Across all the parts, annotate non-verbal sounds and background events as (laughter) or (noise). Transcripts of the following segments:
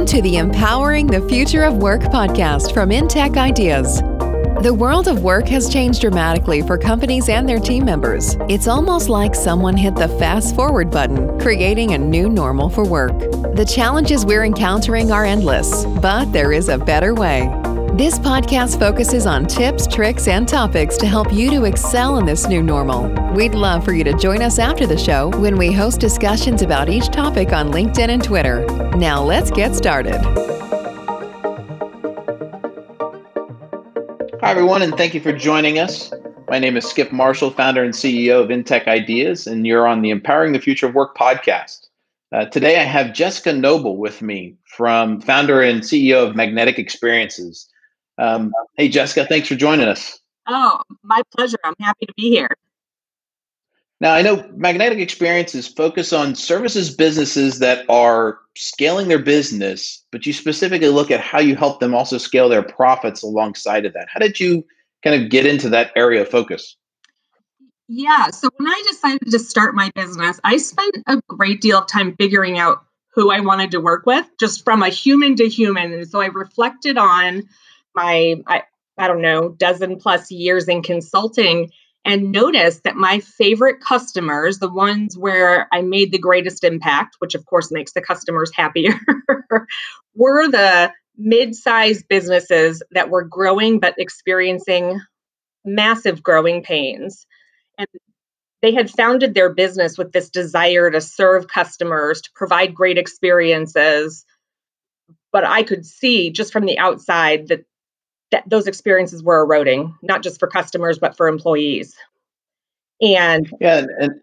Welcome to the Empowering the Future of Work podcast from InTech Ideas. The world of work has changed dramatically for companies and their team members. It's almost like someone hit the fast forward button, creating a new normal for work. The challenges we're encountering are endless, but there is a better way. This podcast focuses on tips, tricks, and topics to help you to excel in this new normal. We'd love for you to join us after the show when we host discussions about each topic on LinkedIn and Twitter. Now, let's get started. Hi, everyone, and thank you for joining us. My name is Skip Marshall, founder and CEO of InTech Ideas, and you're on the Empowering the Future of Work podcast. Uh, today, I have Jessica Noble with me from founder and CEO of Magnetic Experiences. Um, hey, Jessica, thanks for joining us. Oh, my pleasure. I'm happy to be here. Now, I know Magnetic Experiences focus on services businesses that are scaling their business, but you specifically look at how you help them also scale their profits alongside of that. How did you kind of get into that area of focus? Yeah, so when I decided to start my business, I spent a great deal of time figuring out who I wanted to work with, just from a human to human. And so I reflected on my I, I don't know dozen plus years in consulting and noticed that my favorite customers the ones where i made the greatest impact which of course makes the customers happier (laughs) were the mid-sized businesses that were growing but experiencing massive growing pains. And they had founded their business with this desire to serve customers to provide great experiences but i could see just from the outside that that those experiences were eroding, not just for customers, but for employees. And yeah, and, and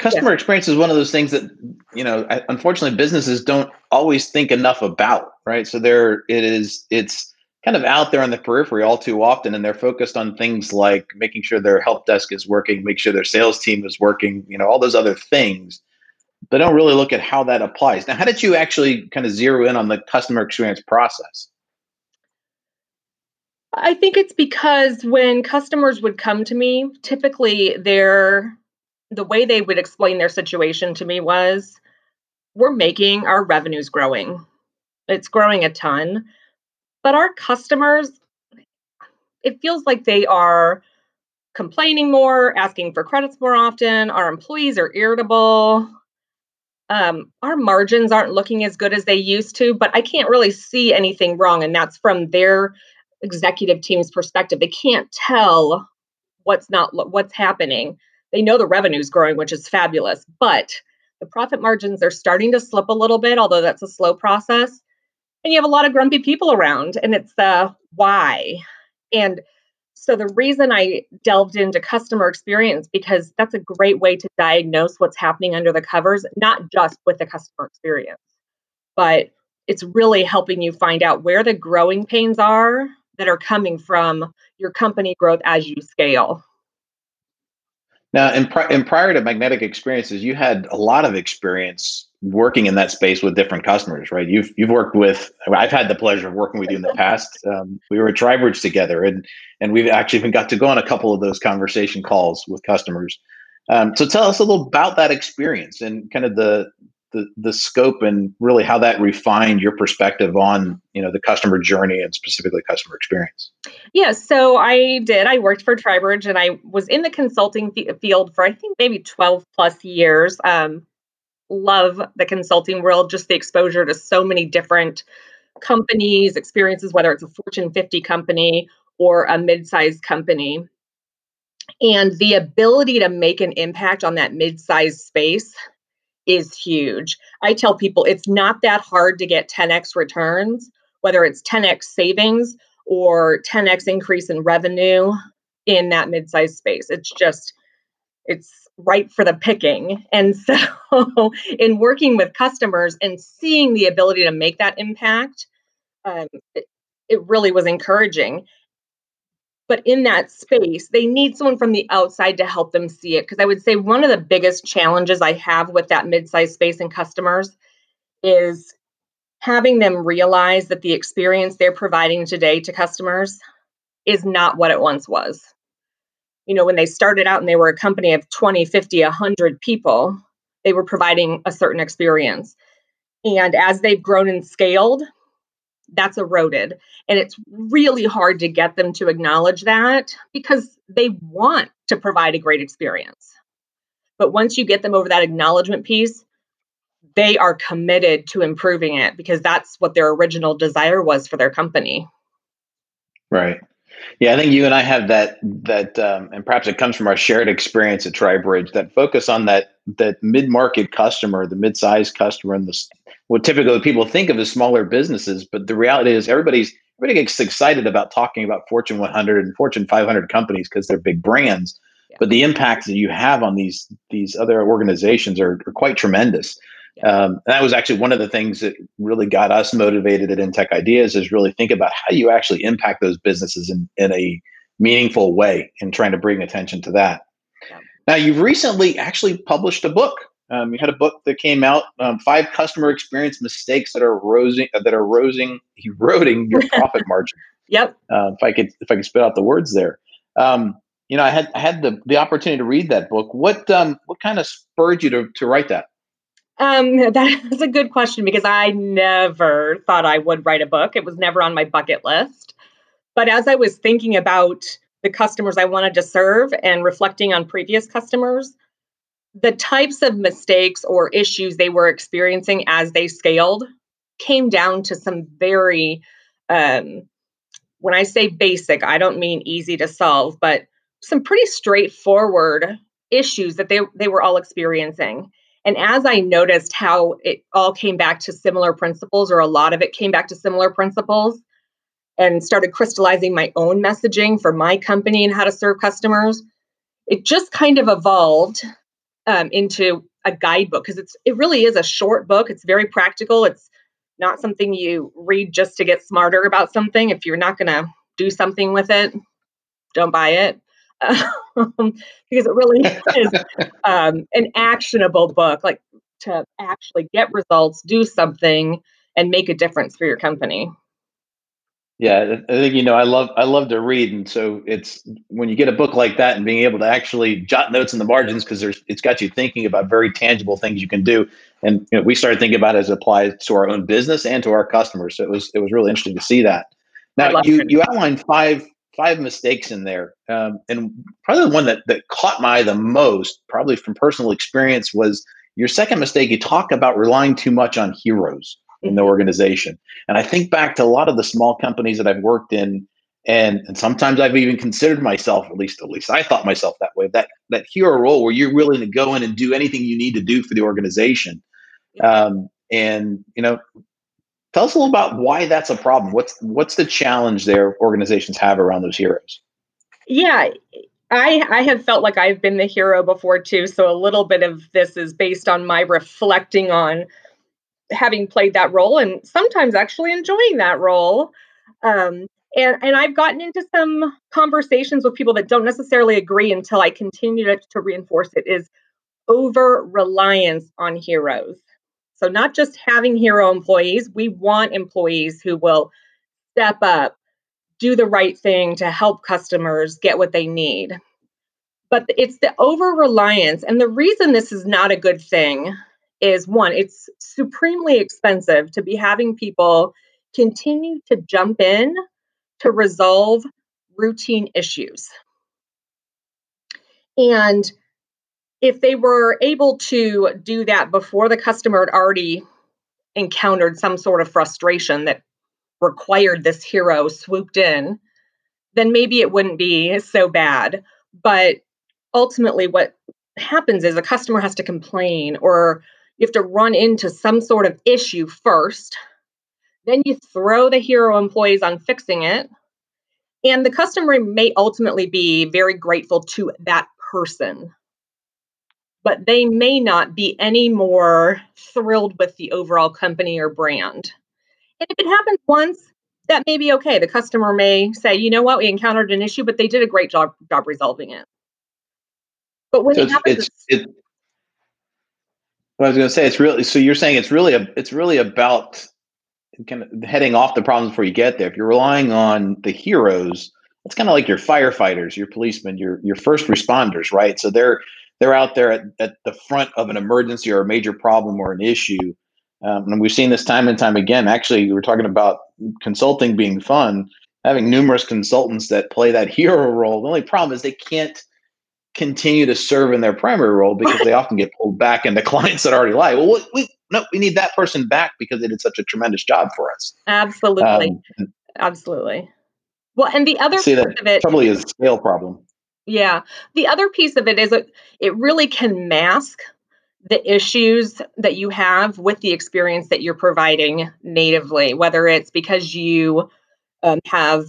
customer yeah. experience is one of those things that you know unfortunately businesses don't always think enough about right so there it is it's kind of out there on the periphery all too often and they're focused on things like making sure their help desk is working make sure their sales team is working you know all those other things but don't really look at how that applies now how did you actually kind of zero in on the customer experience process I think it's because when customers would come to me, typically their the way they would explain their situation to me was we're making our revenues growing. It's growing a ton. But our customers it feels like they are complaining more, asking for credits more often. Our employees are irritable. Um, our margins aren't looking as good as they used to, but I can't really see anything wrong. And that's from their executive team's perspective. They can't tell what's not what's happening. They know the revenue's growing, which is fabulous, but the profit margins are starting to slip a little bit, although that's a slow process. And you have a lot of grumpy people around, and it's the why. And so the reason I delved into customer experience because that's a great way to diagnose what's happening under the covers, not just with the customer experience, but it's really helping you find out where the growing pains are that are coming from your company growth as you scale. Now, in, pri- prior to magnetic experiences, you had a lot of experience working in that space with different customers, right? You've you've worked with. I've had the pleasure of working with you in the past. Um, we were at TriBridge together, and and we've actually even got to go on a couple of those conversation calls with customers. Um, so tell us a little about that experience and kind of the the the scope and really how that refined your perspective on you know the customer journey and specifically customer experience. Yeah so i did. I worked for tribridge and i was in the consulting field for i think maybe 12 plus years. Um, love the consulting world just the exposure to so many different companies experiences whether it's a fortune 50 company or a mid-sized company. And the ability to make an impact on that mid-sized space is huge. I tell people it's not that hard to get 10x returns, whether it's 10x savings or 10x increase in revenue in that mid-sized space. It's just it's ripe for the picking. (laughs) And so in working with customers and seeing the ability to make that impact, um, it, it really was encouraging but in that space they need someone from the outside to help them see it. Because i would say one of the biggest challenges i have with that mid-sized space and customers is having them realize that the experience they're providing today to customers is not what it once was. You know when they started out and they were a company of 20 50 100 people they were providing a certain experience. And as they've grown and scaled, that's eroded. And it's really hard to get them to acknowledge that because they want to provide a great experience. But once you get them over that acknowledgement piece, they are committed to improving it because that's what their original desire was for their company. Right. Yeah, I think you and I have that that, um, and perhaps it comes from our shared experience at TriBridge that focus on that that mid market customer, the mid sized customer, and the what typically people think of as smaller businesses. But the reality is, everybody's everybody gets excited about talking about Fortune 100 and Fortune 500 companies because they're big brands. Yeah. But the impacts that you have on these these other organizations are, are quite tremendous. Um, and that was actually one of the things that really got us motivated at InTech Ideas is really think about how you actually impact those businesses in, in a meaningful way and trying to bring attention to that. Now, you've recently actually published a book. Um, you had a book that came out, um, five customer experience mistakes that are eroding that are eroding (laughs) eroding your (laughs) profit margin. Yep. Uh, if I could if I could spit out the words there. Um, you know, I had I had the the opportunity to read that book. What um what kind of spurred you to to write that? Um, (laughs) that's a good question because I never thought I would write a book. It was never on my bucket list. But as I was thinking about the customers I wanted to serve and reflecting on previous customers, the types of mistakes or issues they were experiencing as they scaled came down to some very, um, when I say basic, I don't mean easy to solve, but some pretty straightforward issues that they, they were all experiencing. And as I noticed how it all came back to similar principles, or a lot of it came back to similar principles, and started crystallizing my own messaging for my company and how to serve customers, it just kind of evolved um, into a guidebook because it's it really is a short book. It's very practical. It's not something you read just to get smarter about something. If you're not going to do something with it, don't buy it. (laughs) Um, (laughs) because it really (laughs) is um, an actionable book, like to actually get results, do something, and make a difference for your company. Yeah, I think you know I love I love to read, and so it's when you get a book like that and being able to actually jot notes in the margins because there's it's got you thinking about very tangible things you can do, and you know, we started thinking about it as it applies to our own business and to our customers. So it was it was really interesting to see that. Now you you outlined five five mistakes in there. Um, and probably the one that, that caught my eye the most, probably from personal experience, was your second mistake. You talk about relying too much on heroes in the mm-hmm. organization. And I think back to a lot of the small companies that I've worked in, and, and sometimes I've even considered myself, at least at least I thought myself that way, that that hero role where you're willing to go in and do anything you need to do for the organization. Um, and you know, Tell us a little about why that's a problem. What's what's the challenge there organizations have around those heroes? Yeah, I I have felt like I've been the hero before too. So a little bit of this is based on my reflecting on having played that role and sometimes actually enjoying that role. Um, and and I've gotten into some conversations with people that don't necessarily agree until I continue to, to reinforce it is over reliance on heroes. So, not just having hero employees, we want employees who will step up, do the right thing to help customers get what they need. But it's the over reliance. And the reason this is not a good thing is one, it's supremely expensive to be having people continue to jump in to resolve routine issues. And if they were able to do that before the customer had already encountered some sort of frustration that required this hero swooped in, then maybe it wouldn't be so bad. But ultimately, what happens is a customer has to complain or you have to run into some sort of issue first. Then you throw the hero employees on fixing it. And the customer may ultimately be very grateful to that person but they may not be any more thrilled with the overall company or brand. And if it happens once, that may be okay. The customer may say, you know what, we encountered an issue, but they did a great job job resolving it. But when so it happens, it's, it's, well, I was going to say it's really. So you're saying it's really a, it's really about kind of heading off the problems before you get there. If you're relying on the heroes, it's kind of like your firefighters, your policemen, your your first responders, right? So they're they're out there at, at the front of an emergency or a major problem or an issue Um, and we've seen this time and time again. Actually, we were talking about consulting being fun, having numerous consultants that play that (laughs) hero role. The only problem is they can't continue to serve in their primary role because they (laughs) often get pulled back into (laughs) clients that already lie. Well, we, no, we need that person back because they did such a tremendous job for us. Absolutely, um, absolutely. Well, and the other see that of it probably is a scale problem. Yeah, the other piece of it is that it really can mask the issues that you have with the experience that you're providing natively, whether it's because you um, have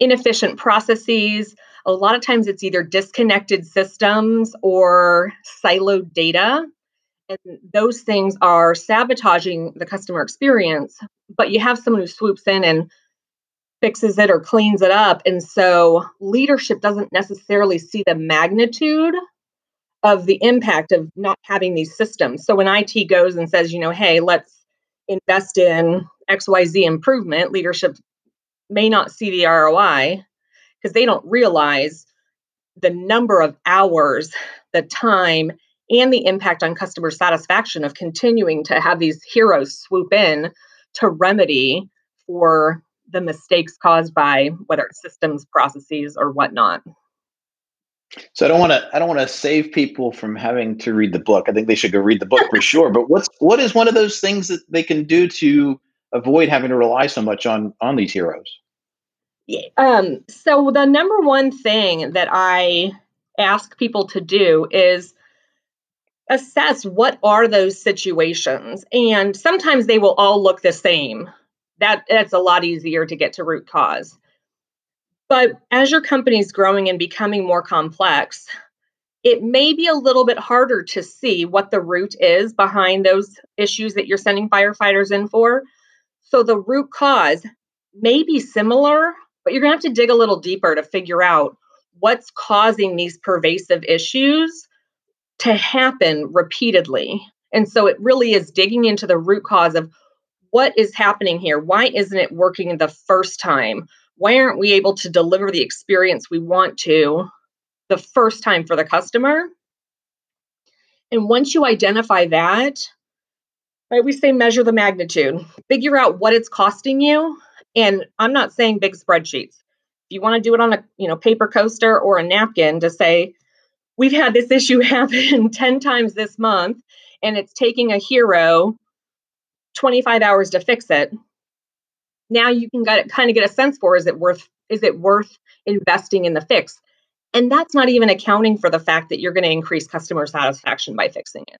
inefficient processes. A lot of times it's either disconnected systems or siloed data. And those things are sabotaging the customer experience. But you have someone who swoops in and fixes it or cleans it up. And so leadership doesn't necessarily see the magnitude of the impact of not having these systems. So when IT goes and says, you know, hey, let's invest in XYZ improvement, leadership may not see the ROI because they don't realize the number of hours, the time, and the impact on customer satisfaction of continuing to have these heroes swoop in to remedy for the mistakes caused by whether it's systems, processes, or whatnot. So I don't want to I don't want to save people from having to read the book. I think they should go read the book for sure. But what's what is one of those things that they can do to avoid having to rely so much on on these heroes? Um, so the number one thing that I ask people to do is assess what are those situations and sometimes they will all look the same that that's a lot easier to get to root cause but as your company is growing and becoming more complex it may be a little bit harder to see what the root is behind those issues that you're sending firefighters in for so the root cause may be similar but you're going to have to dig a little deeper to figure out what's causing these pervasive issues to happen repeatedly. And so it really is digging into the root cause of what is happening here? Why isn't it working the first time? Why aren't we able to deliver the experience we want to the first time for the customer? And once you identify that, right, we say measure the magnitude, figure out what it's costing you. And I'm not saying big spreadsheets. If you want to do it on a you know paper coaster or a napkin to say, we've had this issue (laughs) happen 10 times this month and it's taking a hero 25 hours to fix it now you can get, kind of get a sense for is it worth is it worth investing in the fix and that's not even accounting for the fact that you're going to increase customer satisfaction by fixing it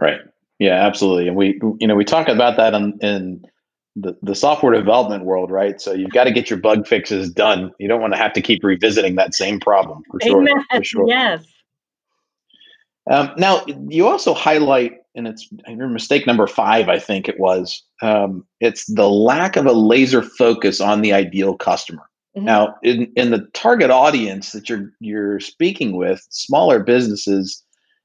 right yeah absolutely and we you know we talk about that in, in the, the software development world, right? So you've got to get your bug fixes done. You don't want to have to keep revisiting that same problem for sure. Amen. For sure. Yes. Um, now you also highlight, and it's your mistake number five, I think it was. Um, it's the lack of a laser focus on the ideal customer. Mm-hmm. Now, in, in the target audience that you're you're speaking with, smaller businesses,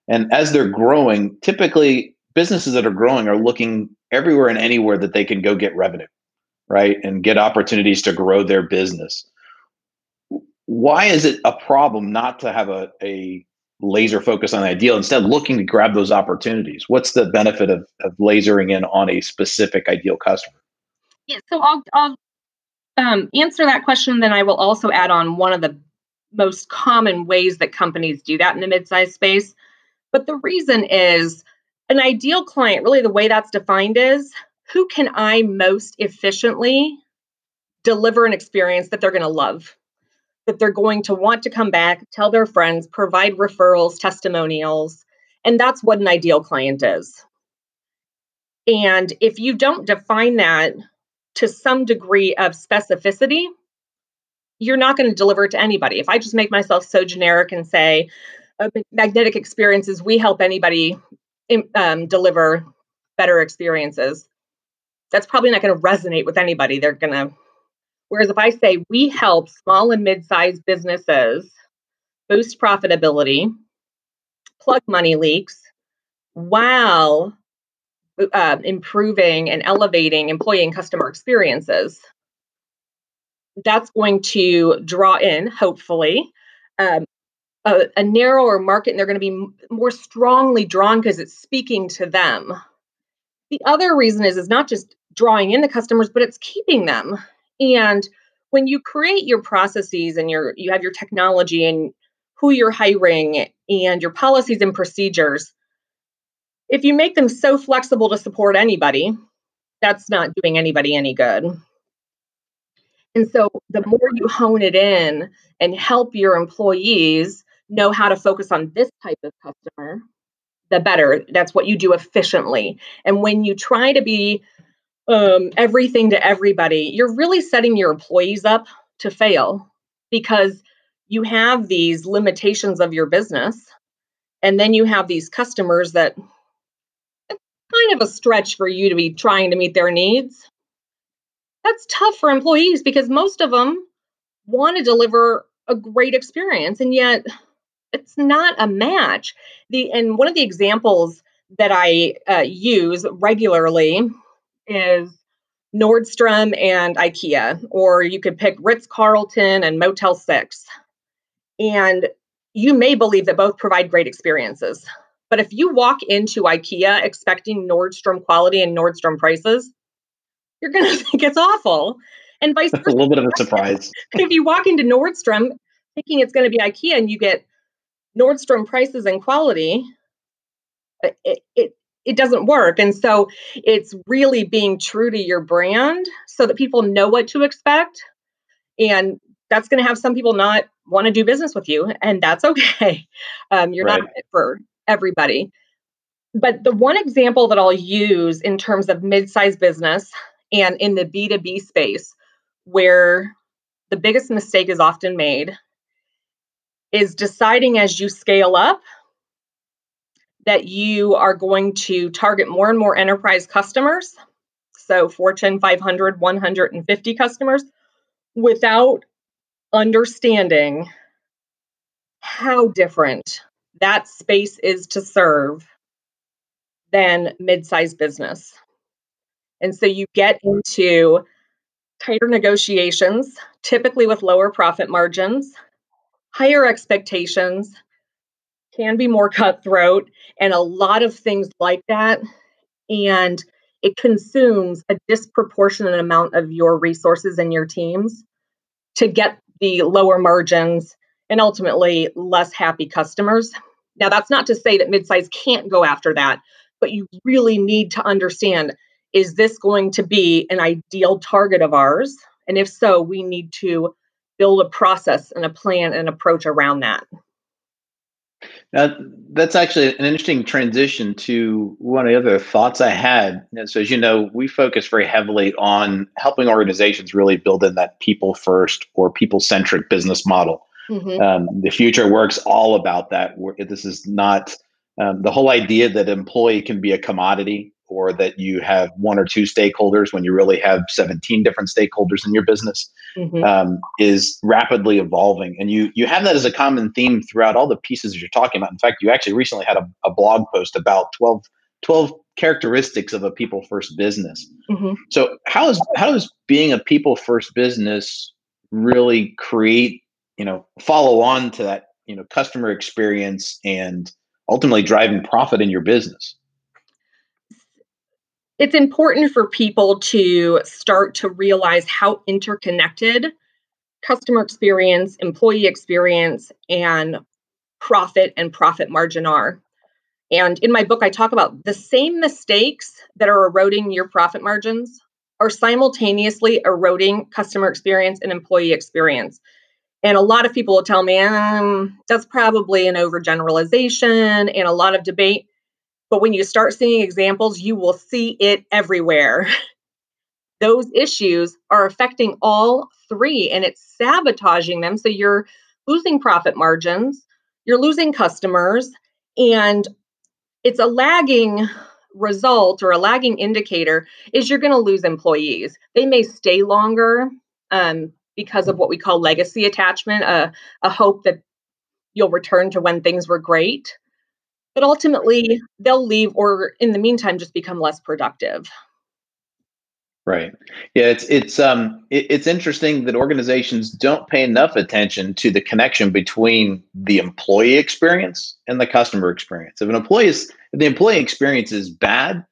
and as they're growing, typically businesses that are growing are looking everywhere and anywhere that they can go get revenue, right? And get opportunities to grow their business. Why is it a problem not to have a, a laser focus on the ideal instead looking to grab those opportunities? What's the benefit of, of lasering in on a specific ideal customer? Yeah, so I'll, I'll um, answer that question. Then I will also add on one of the most common ways that companies do that in the mid-sized space. But the reason is an ideal client, really the way that's defined is who can I most efficiently deliver an experience that they're going to love, that they're going to want to come back, tell their friends, provide referrals, testimonials. And that's what an ideal client is. And if you don't define that to some degree of specificity, you're not going to deliver it to anybody. If I just make myself so generic and say, uh, magnetic experiences, we help anybody um, deliver better experiences, that's probably not going to resonate with anybody. They're going to, whereas if I say we help small and mid sized businesses boost profitability, plug money leaks, while uh, improving and elevating employee and customer experiences, that's going to draw in, hopefully, um, a, a narrower market and they're going to be more strongly drawn because it's speaking to them the other reason is is not just drawing in the customers, but it's keeping them. And when you create your processes and your you have your technology and who you're hiring and your policies and procedures, if you make them so flexible to support anybody, that's not doing anybody any good. And so the more you hone it in and help your employees know how to focus on this type of customer, the better. That's what you do efficiently. And when you try to be um, everything to everybody, you're really setting your employees up to fail because you have these limitations of your business. And then you have these customers that it's kind of a stretch for you to be trying to meet their needs. That's tough for employees because most of them want to deliver a great experience. And yet, it's not a match. The and one of the examples that I uh, use regularly is Nordstrom and IKEA, or you could pick Ritz Carlton and Motel Six. And you may believe that both provide great experiences. But if you walk into IKEA expecting Nordstrom quality and Nordstrom prices, you're going (laughs) to think it's awful. And vice versa. (laughs) a little bit of a surprise. (laughs) if you walk into Nordstrom thinking it's going to be IKEA and you get Nordstrom prices and quality, it, it it doesn't work. And so it's really being true to your brand so that people know what to expect. And that's going to have some people not want to do business with you, and that's okay. (laughs) Um, you're right. not for everybody. But the one example that I'll use in terms of mid-sized business and in the B2B space, where the biggest mistake is often made is deciding as you scale up that you are going to target more and more enterprise customers. So, Fortune 500, 150 customers without understanding how different that space is to serve than mid-sized business. And so you get into tighter negotiations, typically with lower profit margins, higher expectations, can be more cutthroat, and a lot of things like that. And it consumes a disproportionate amount of your resources and your teams to get the lower margins and ultimately less happy customers. Now, that's not to say that midsize can't go after that, but you really need to understand is this going to be an ideal target of ours? And if so, we need to build a process and a plan and approach around that. Now, that's actually an interesting transition to one of the other thoughts I had. So, as you know, we focus very heavily on helping organizations really build in that people first or people centric business model. Mm-hmm. Um, the future works all about that. This is not um, the whole idea that employee can be a commodity or that you have one or two stakeholders when you really have 17 different stakeholders in your business mm-hmm. um, is rapidly evolving and you you have that as a common theme throughout all the pieces that you're talking about in fact you actually recently had a, a blog post about 12 12 characteristics of a people first business mm-hmm. so how is how does being a people first business really create you know follow on to that you know customer experience and ultimately driving profit in your business it's important for people to start to realize how interconnected customer experience, employee experience, and profit and profit margin are. And in my book, I talk about the same mistakes that are eroding your profit margins are simultaneously eroding customer experience and employee experience. And a lot of people will tell me, um, that's probably an overgeneralization and a lot of debate. But when you start seeing examples, you will see it everywhere. (laughs) Those issues are affecting all three and it's sabotaging them. So you're losing profit margins, you're losing customers, and it's a lagging result or a lagging indicator is you're going to lose employees. They may stay longer um, because of what we call legacy attachment, a, a hope that you'll return to when things were great but ultimately they'll leave or in the meantime just become less productive right yeah it's it's um it, it's interesting that organizations don't pay enough attention to the connection between the employee experience and the customer experience if an employee is if the employee experience is bad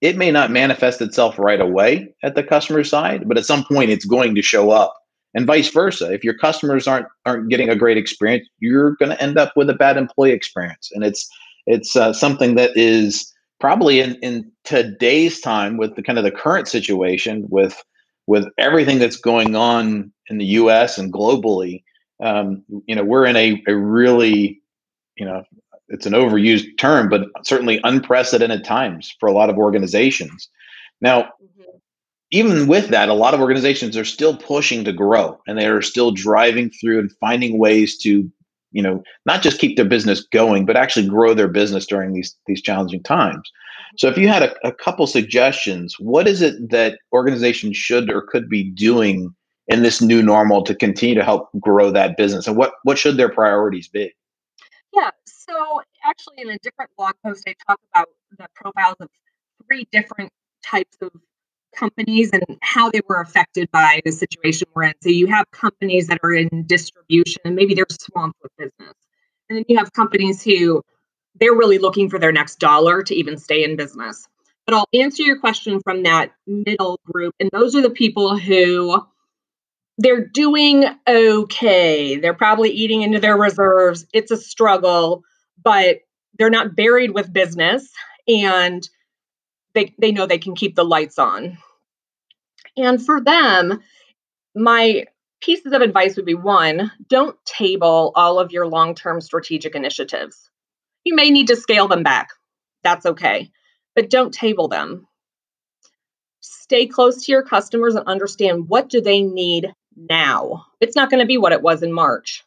it may not manifest itself right away at the customer side, but at some point it's going to show up. And vice versa. If your customers aren't aren't getting a great experience, you're going to end up with a bad employee experience. And it's it's uh, something that is probably in, in today's time with the kind of the current situation with with everything that's going on in the U.S. and globally, um, you know, we're in a, a really, you know, it's an overused term, but certainly unprecedented times for a lot of organizations. Now, mm-hmm. even with that, a lot of organizations are still pushing to grow and they are still driving through and finding ways to, you know, not just keep their business going, but actually grow their business during these these challenging times. So if you had a, a couple suggestions, what is it that organizations should or could be doing in this new normal to continue to help grow that business? And what what should their priorities be? Yeah. So actually in a different blog post I talk about the profiles of three different types of companies and how they were affected by the situation we're in. So you have companies that are in distribution and maybe they're swamped with business. And then you have companies who they're really looking for their next dollar to even stay in business. But I'll answer your question from that middle group. And those are the people who they're doing okay. They're probably eating into their reserves. It's a struggle, but they're not buried with business and they, they know they can keep the lights on. And for them, my pieces of advice would be one, don't table all of your long term strategic initiatives. You may need to scale them back. That's okay. But don't table them. Stay close to your customers and understand what do they need now. It's not going to be what it was in March.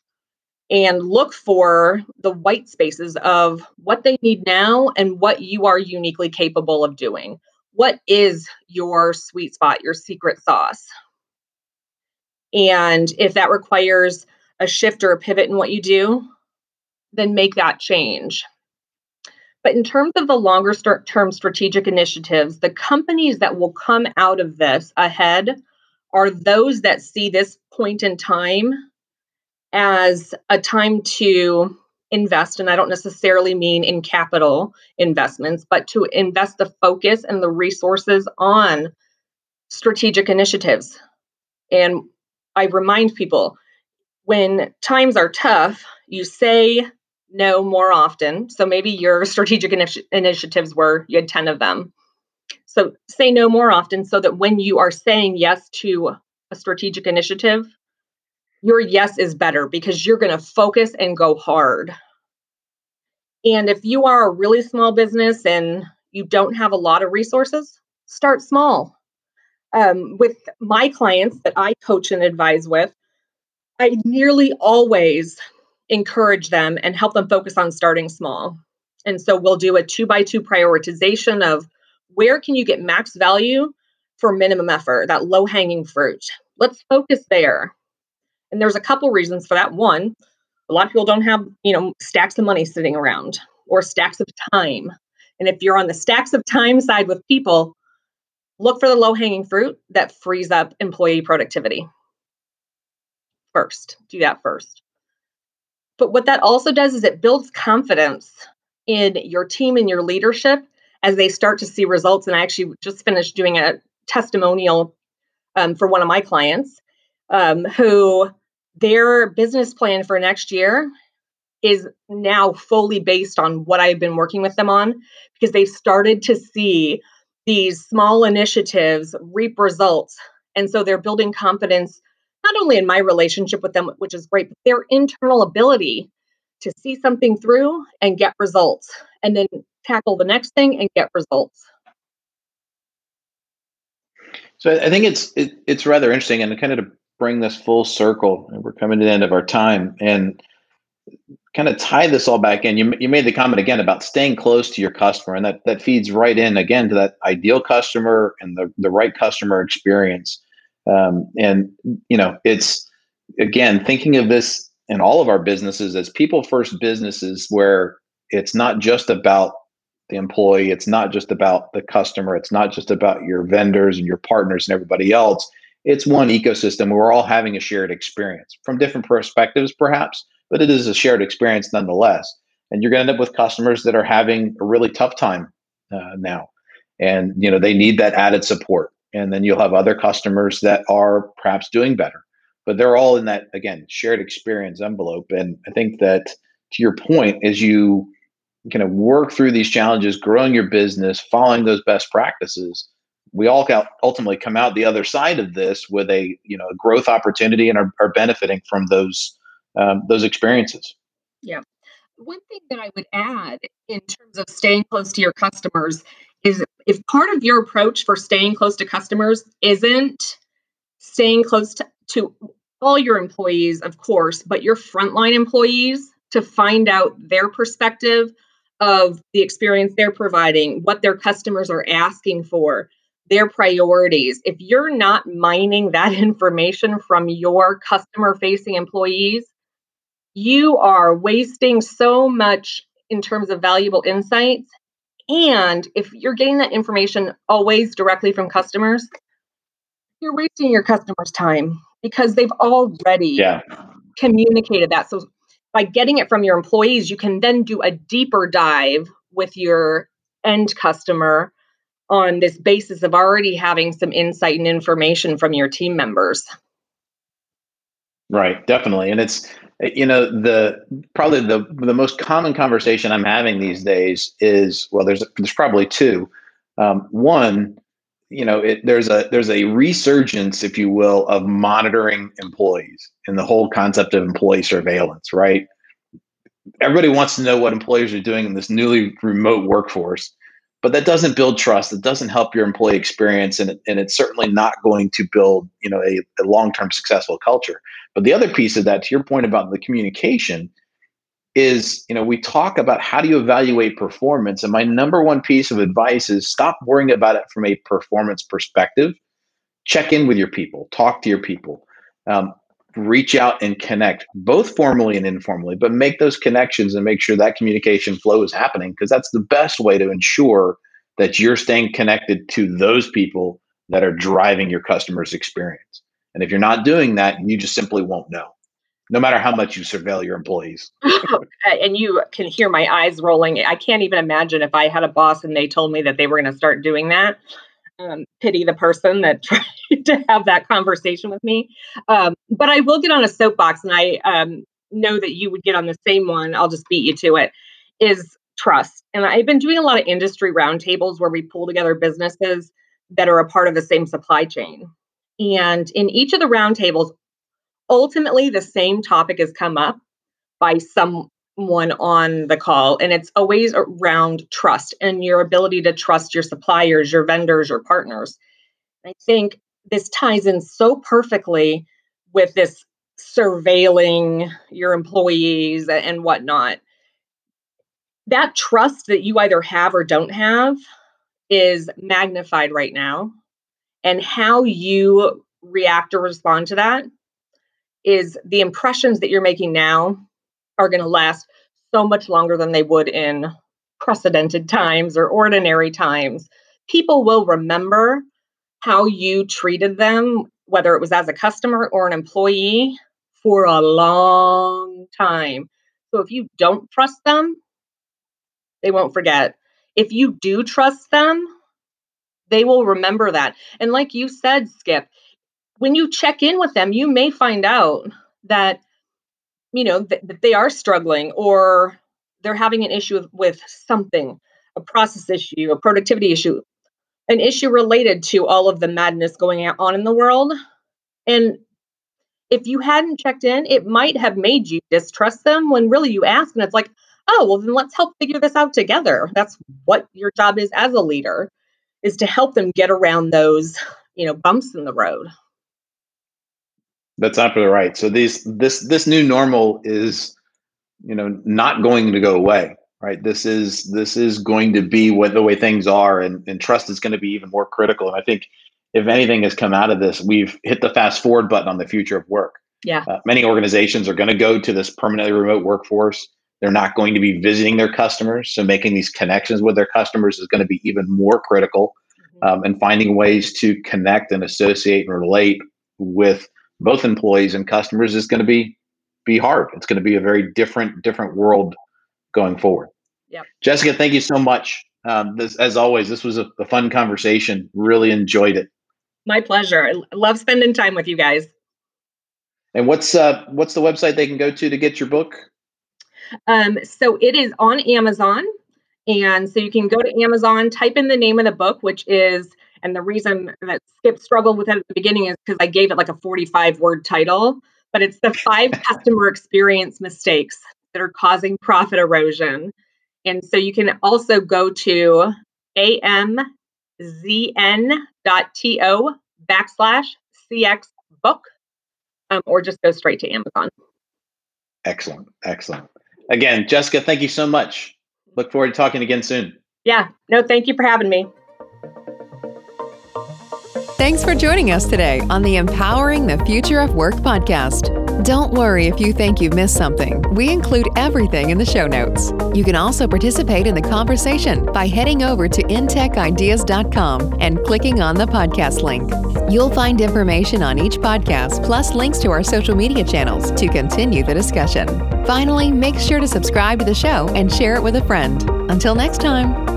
And look for the white spaces of what they need now and what you are uniquely capable of doing. What is your sweet spot, your secret sauce? And if that requires a shift or a pivot in what you do, then make that change. But in terms of the longer term strategic initiatives, the companies that will come out of this ahead are those that see this point in time as a time to invest. And I don't necessarily mean in capital investments, but to invest the focus and the resources on strategic initiatives. And I remind people when times are tough, you say no more often. So maybe your (laughs) strategic initi- initiatives were you had 10 of them. So say no more often so that when you are saying yes to a strategic initiative, your yes is better because you're going to focus and go hard. And if you are a really small business and you don't have a lot of resources, start small. Um, with my clients that I coach and advise with, I nearly always encourage them and help them focus on starting small. And so we'll do a two by two prioritization of where can you get max value for minimum effort, that low hanging fruit. Let's focus there. And there's a couple reasons for that. One, a lot of people don't have, you know, stacks of money sitting around or stacks of time. And if you're on the stacks of time side with people, look for the low hanging fruit that frees up employee productivity. First, do that first. But what that also does is it builds confidence in your team and your leadership as they start to see results. And I actually just finished doing a testimonial um, for one of my clients um, who their business plan for next year is now fully based on what I've been working with them on because they've started to see these small initiatives reap results. And so they're building confidence not only in my relationship with them, which is great, but their internal ability to see something through and get results, and then tackle the next thing and get results. So I think it's it, it's rather interesting, and kind of to bring this full circle, and we're coming to the end of our time, and kind of tie this all back in. You you made the comment again about staying close to your customer, and that that feeds right in again to that ideal customer and the the right customer experience. Um, and you know, it's again thinking of this in all of our businesses as people first businesses where it's not just about the employee, it's not just about the customer, it's not just about your vendors and your partners and everybody else. It's one ecosystem where we're all having a shared experience from different perspectives, perhaps, but it is a shared experience nonetheless. And you're going to end up with customers that are having a really tough time uh, now. and you know they need that added support and then you'll have other customers that are perhaps doing better but they're all in that again shared experience envelope and i think that to your point as you kind of work through these challenges growing your business following those best practices we all got ultimately come out the other side of this with a you know a growth opportunity and are, are benefiting from those um, those experiences. Yeah. One thing that i would add in terms of staying close to your customers is if part of your approach for staying close to customers isn't staying close to, to all your employees, of course, but your frontline employees to find out their perspective of the experience they're providing, what their customers are asking for, their priorities. If you're not mining that (laughs) information from your customer facing employees, you are wasting so much in terms of valuable insights and if you're getting that information always directly from customers, you're wasting your customers' time because they've already yeah. communicated that. So by getting it from your employees, you can then do a deeper dive with your end customer on this basis of already having some insight and information from your team members. Right, definitely. And it's you know the probably the the most common conversation i'm having these days is well there's there's probably two um, one you know it, there's a there's a resurgence if you will of monitoring employees and the whole concept of employee surveillance right everybody wants to know what employers are doing in this newly remote workforce but that doesn't build trust. It doesn't help your employee experience and, it, and it's certainly not going to build you know a, a long-term successful culture. But the other piece of that to your point about the communication is you know we talk about how do you evaluate performance and my number one piece of advice is stop worrying about it from a performance perspective. Check in with your people. Talk to your people. Um, reach out and connect both formally and informally but make those connections and make sure that communication flow is happening because that's the best way to ensure that you're staying connected to those people that are driving your customers experience. And if you're not doing that you just simply won't know no matter how much you surveil your employees. (laughs) And you can hear my eyes rolling. I can't even imagine if i had a boss and they told me that they were going to start doing that um, pity the person that (laughs) tried to have that conversation with me. Um, but I will get on a soapbox, and I um, know that you would get on the same one. I'll just beat you to it. Is trust, and I've been doing a lot of industry roundtables where we pull together businesses that are a part of the same supply chain. And in each of the roundtables, ultimately the same topic has come up by some one on the call and it's always around trust and your ability to trust your suppliers your vendors your partners. I think this ties in so perfectly with this surveilling your employees and whatnot. That trust that you either have or don't have is magnified right now and how you react or respond to that is the impressions that you're making now are going to last so much longer than they would in precedented times or ordinary times. People will remember how you treated them, whether it was as a customer or an employee, for a long time. So if you don't trust them, they won't forget. If you do trust them, they will remember that. And like you said, Skip, when you check in with them, you may find out that you know that, they are struggling or they're having an issue with, with something a process issue a productivity issue an issue related to all of the madness going on in the world. And if you hadn't checked in it might have made you distrust them when really you ask and it's like oh well then let's help figure this out together. That's what your job is as a leader is to help them get around those you know bumps in the road that's absolutely right. So these this this new normal is, you know, not going to go away. Right. This is this is going to be what the way things are, and, and trust is going to be even more critical. And I think if anything has come out of this, we've hit the fast forward button on the future of work. Yeah. Uh, many organizations are going to go to this permanently remote workforce. They're not going to be visiting their customers. So making these connections with their customers is going to be even more critical. Mm-hmm. Um, and finding ways to connect and associate and relate with both employees and customers is going to be be hard. It's going to be a very different different world going forward. Yeah. Jessica, thank you so much Um, this, as always, this was a, a fun conversation. Really enjoyed it. My pleasure. I love spending time with you guys. And what's uh, what's the website they can go to to get your book? Um, so it is on Amazon. And so you can go to Amazon, type in the name of the book, which is, and the reason that Skip struggled with it at the beginning is because I gave it like a 45 word title, but it's the five (laughs) customer experience mistakes that are causing profit erosion. And so you can also go to amzn.to backslash CX book um, or just go straight to Amazon. Excellent. Excellent. Again, Jessica, thank you so much. Look forward to talking again soon. Yeah. No, thank you for having me. Joining us today on the Empowering the Future of Work podcast. Don't worry if you think you've missed something. We include everything in the show notes. You can also participate in the conversation by heading over to intechideas.com and clicking on the podcast link. You'll find information on each podcast plus links to our social media channels to continue the discussion. Finally, make sure to subscribe to the show and share it with a friend. Until next time.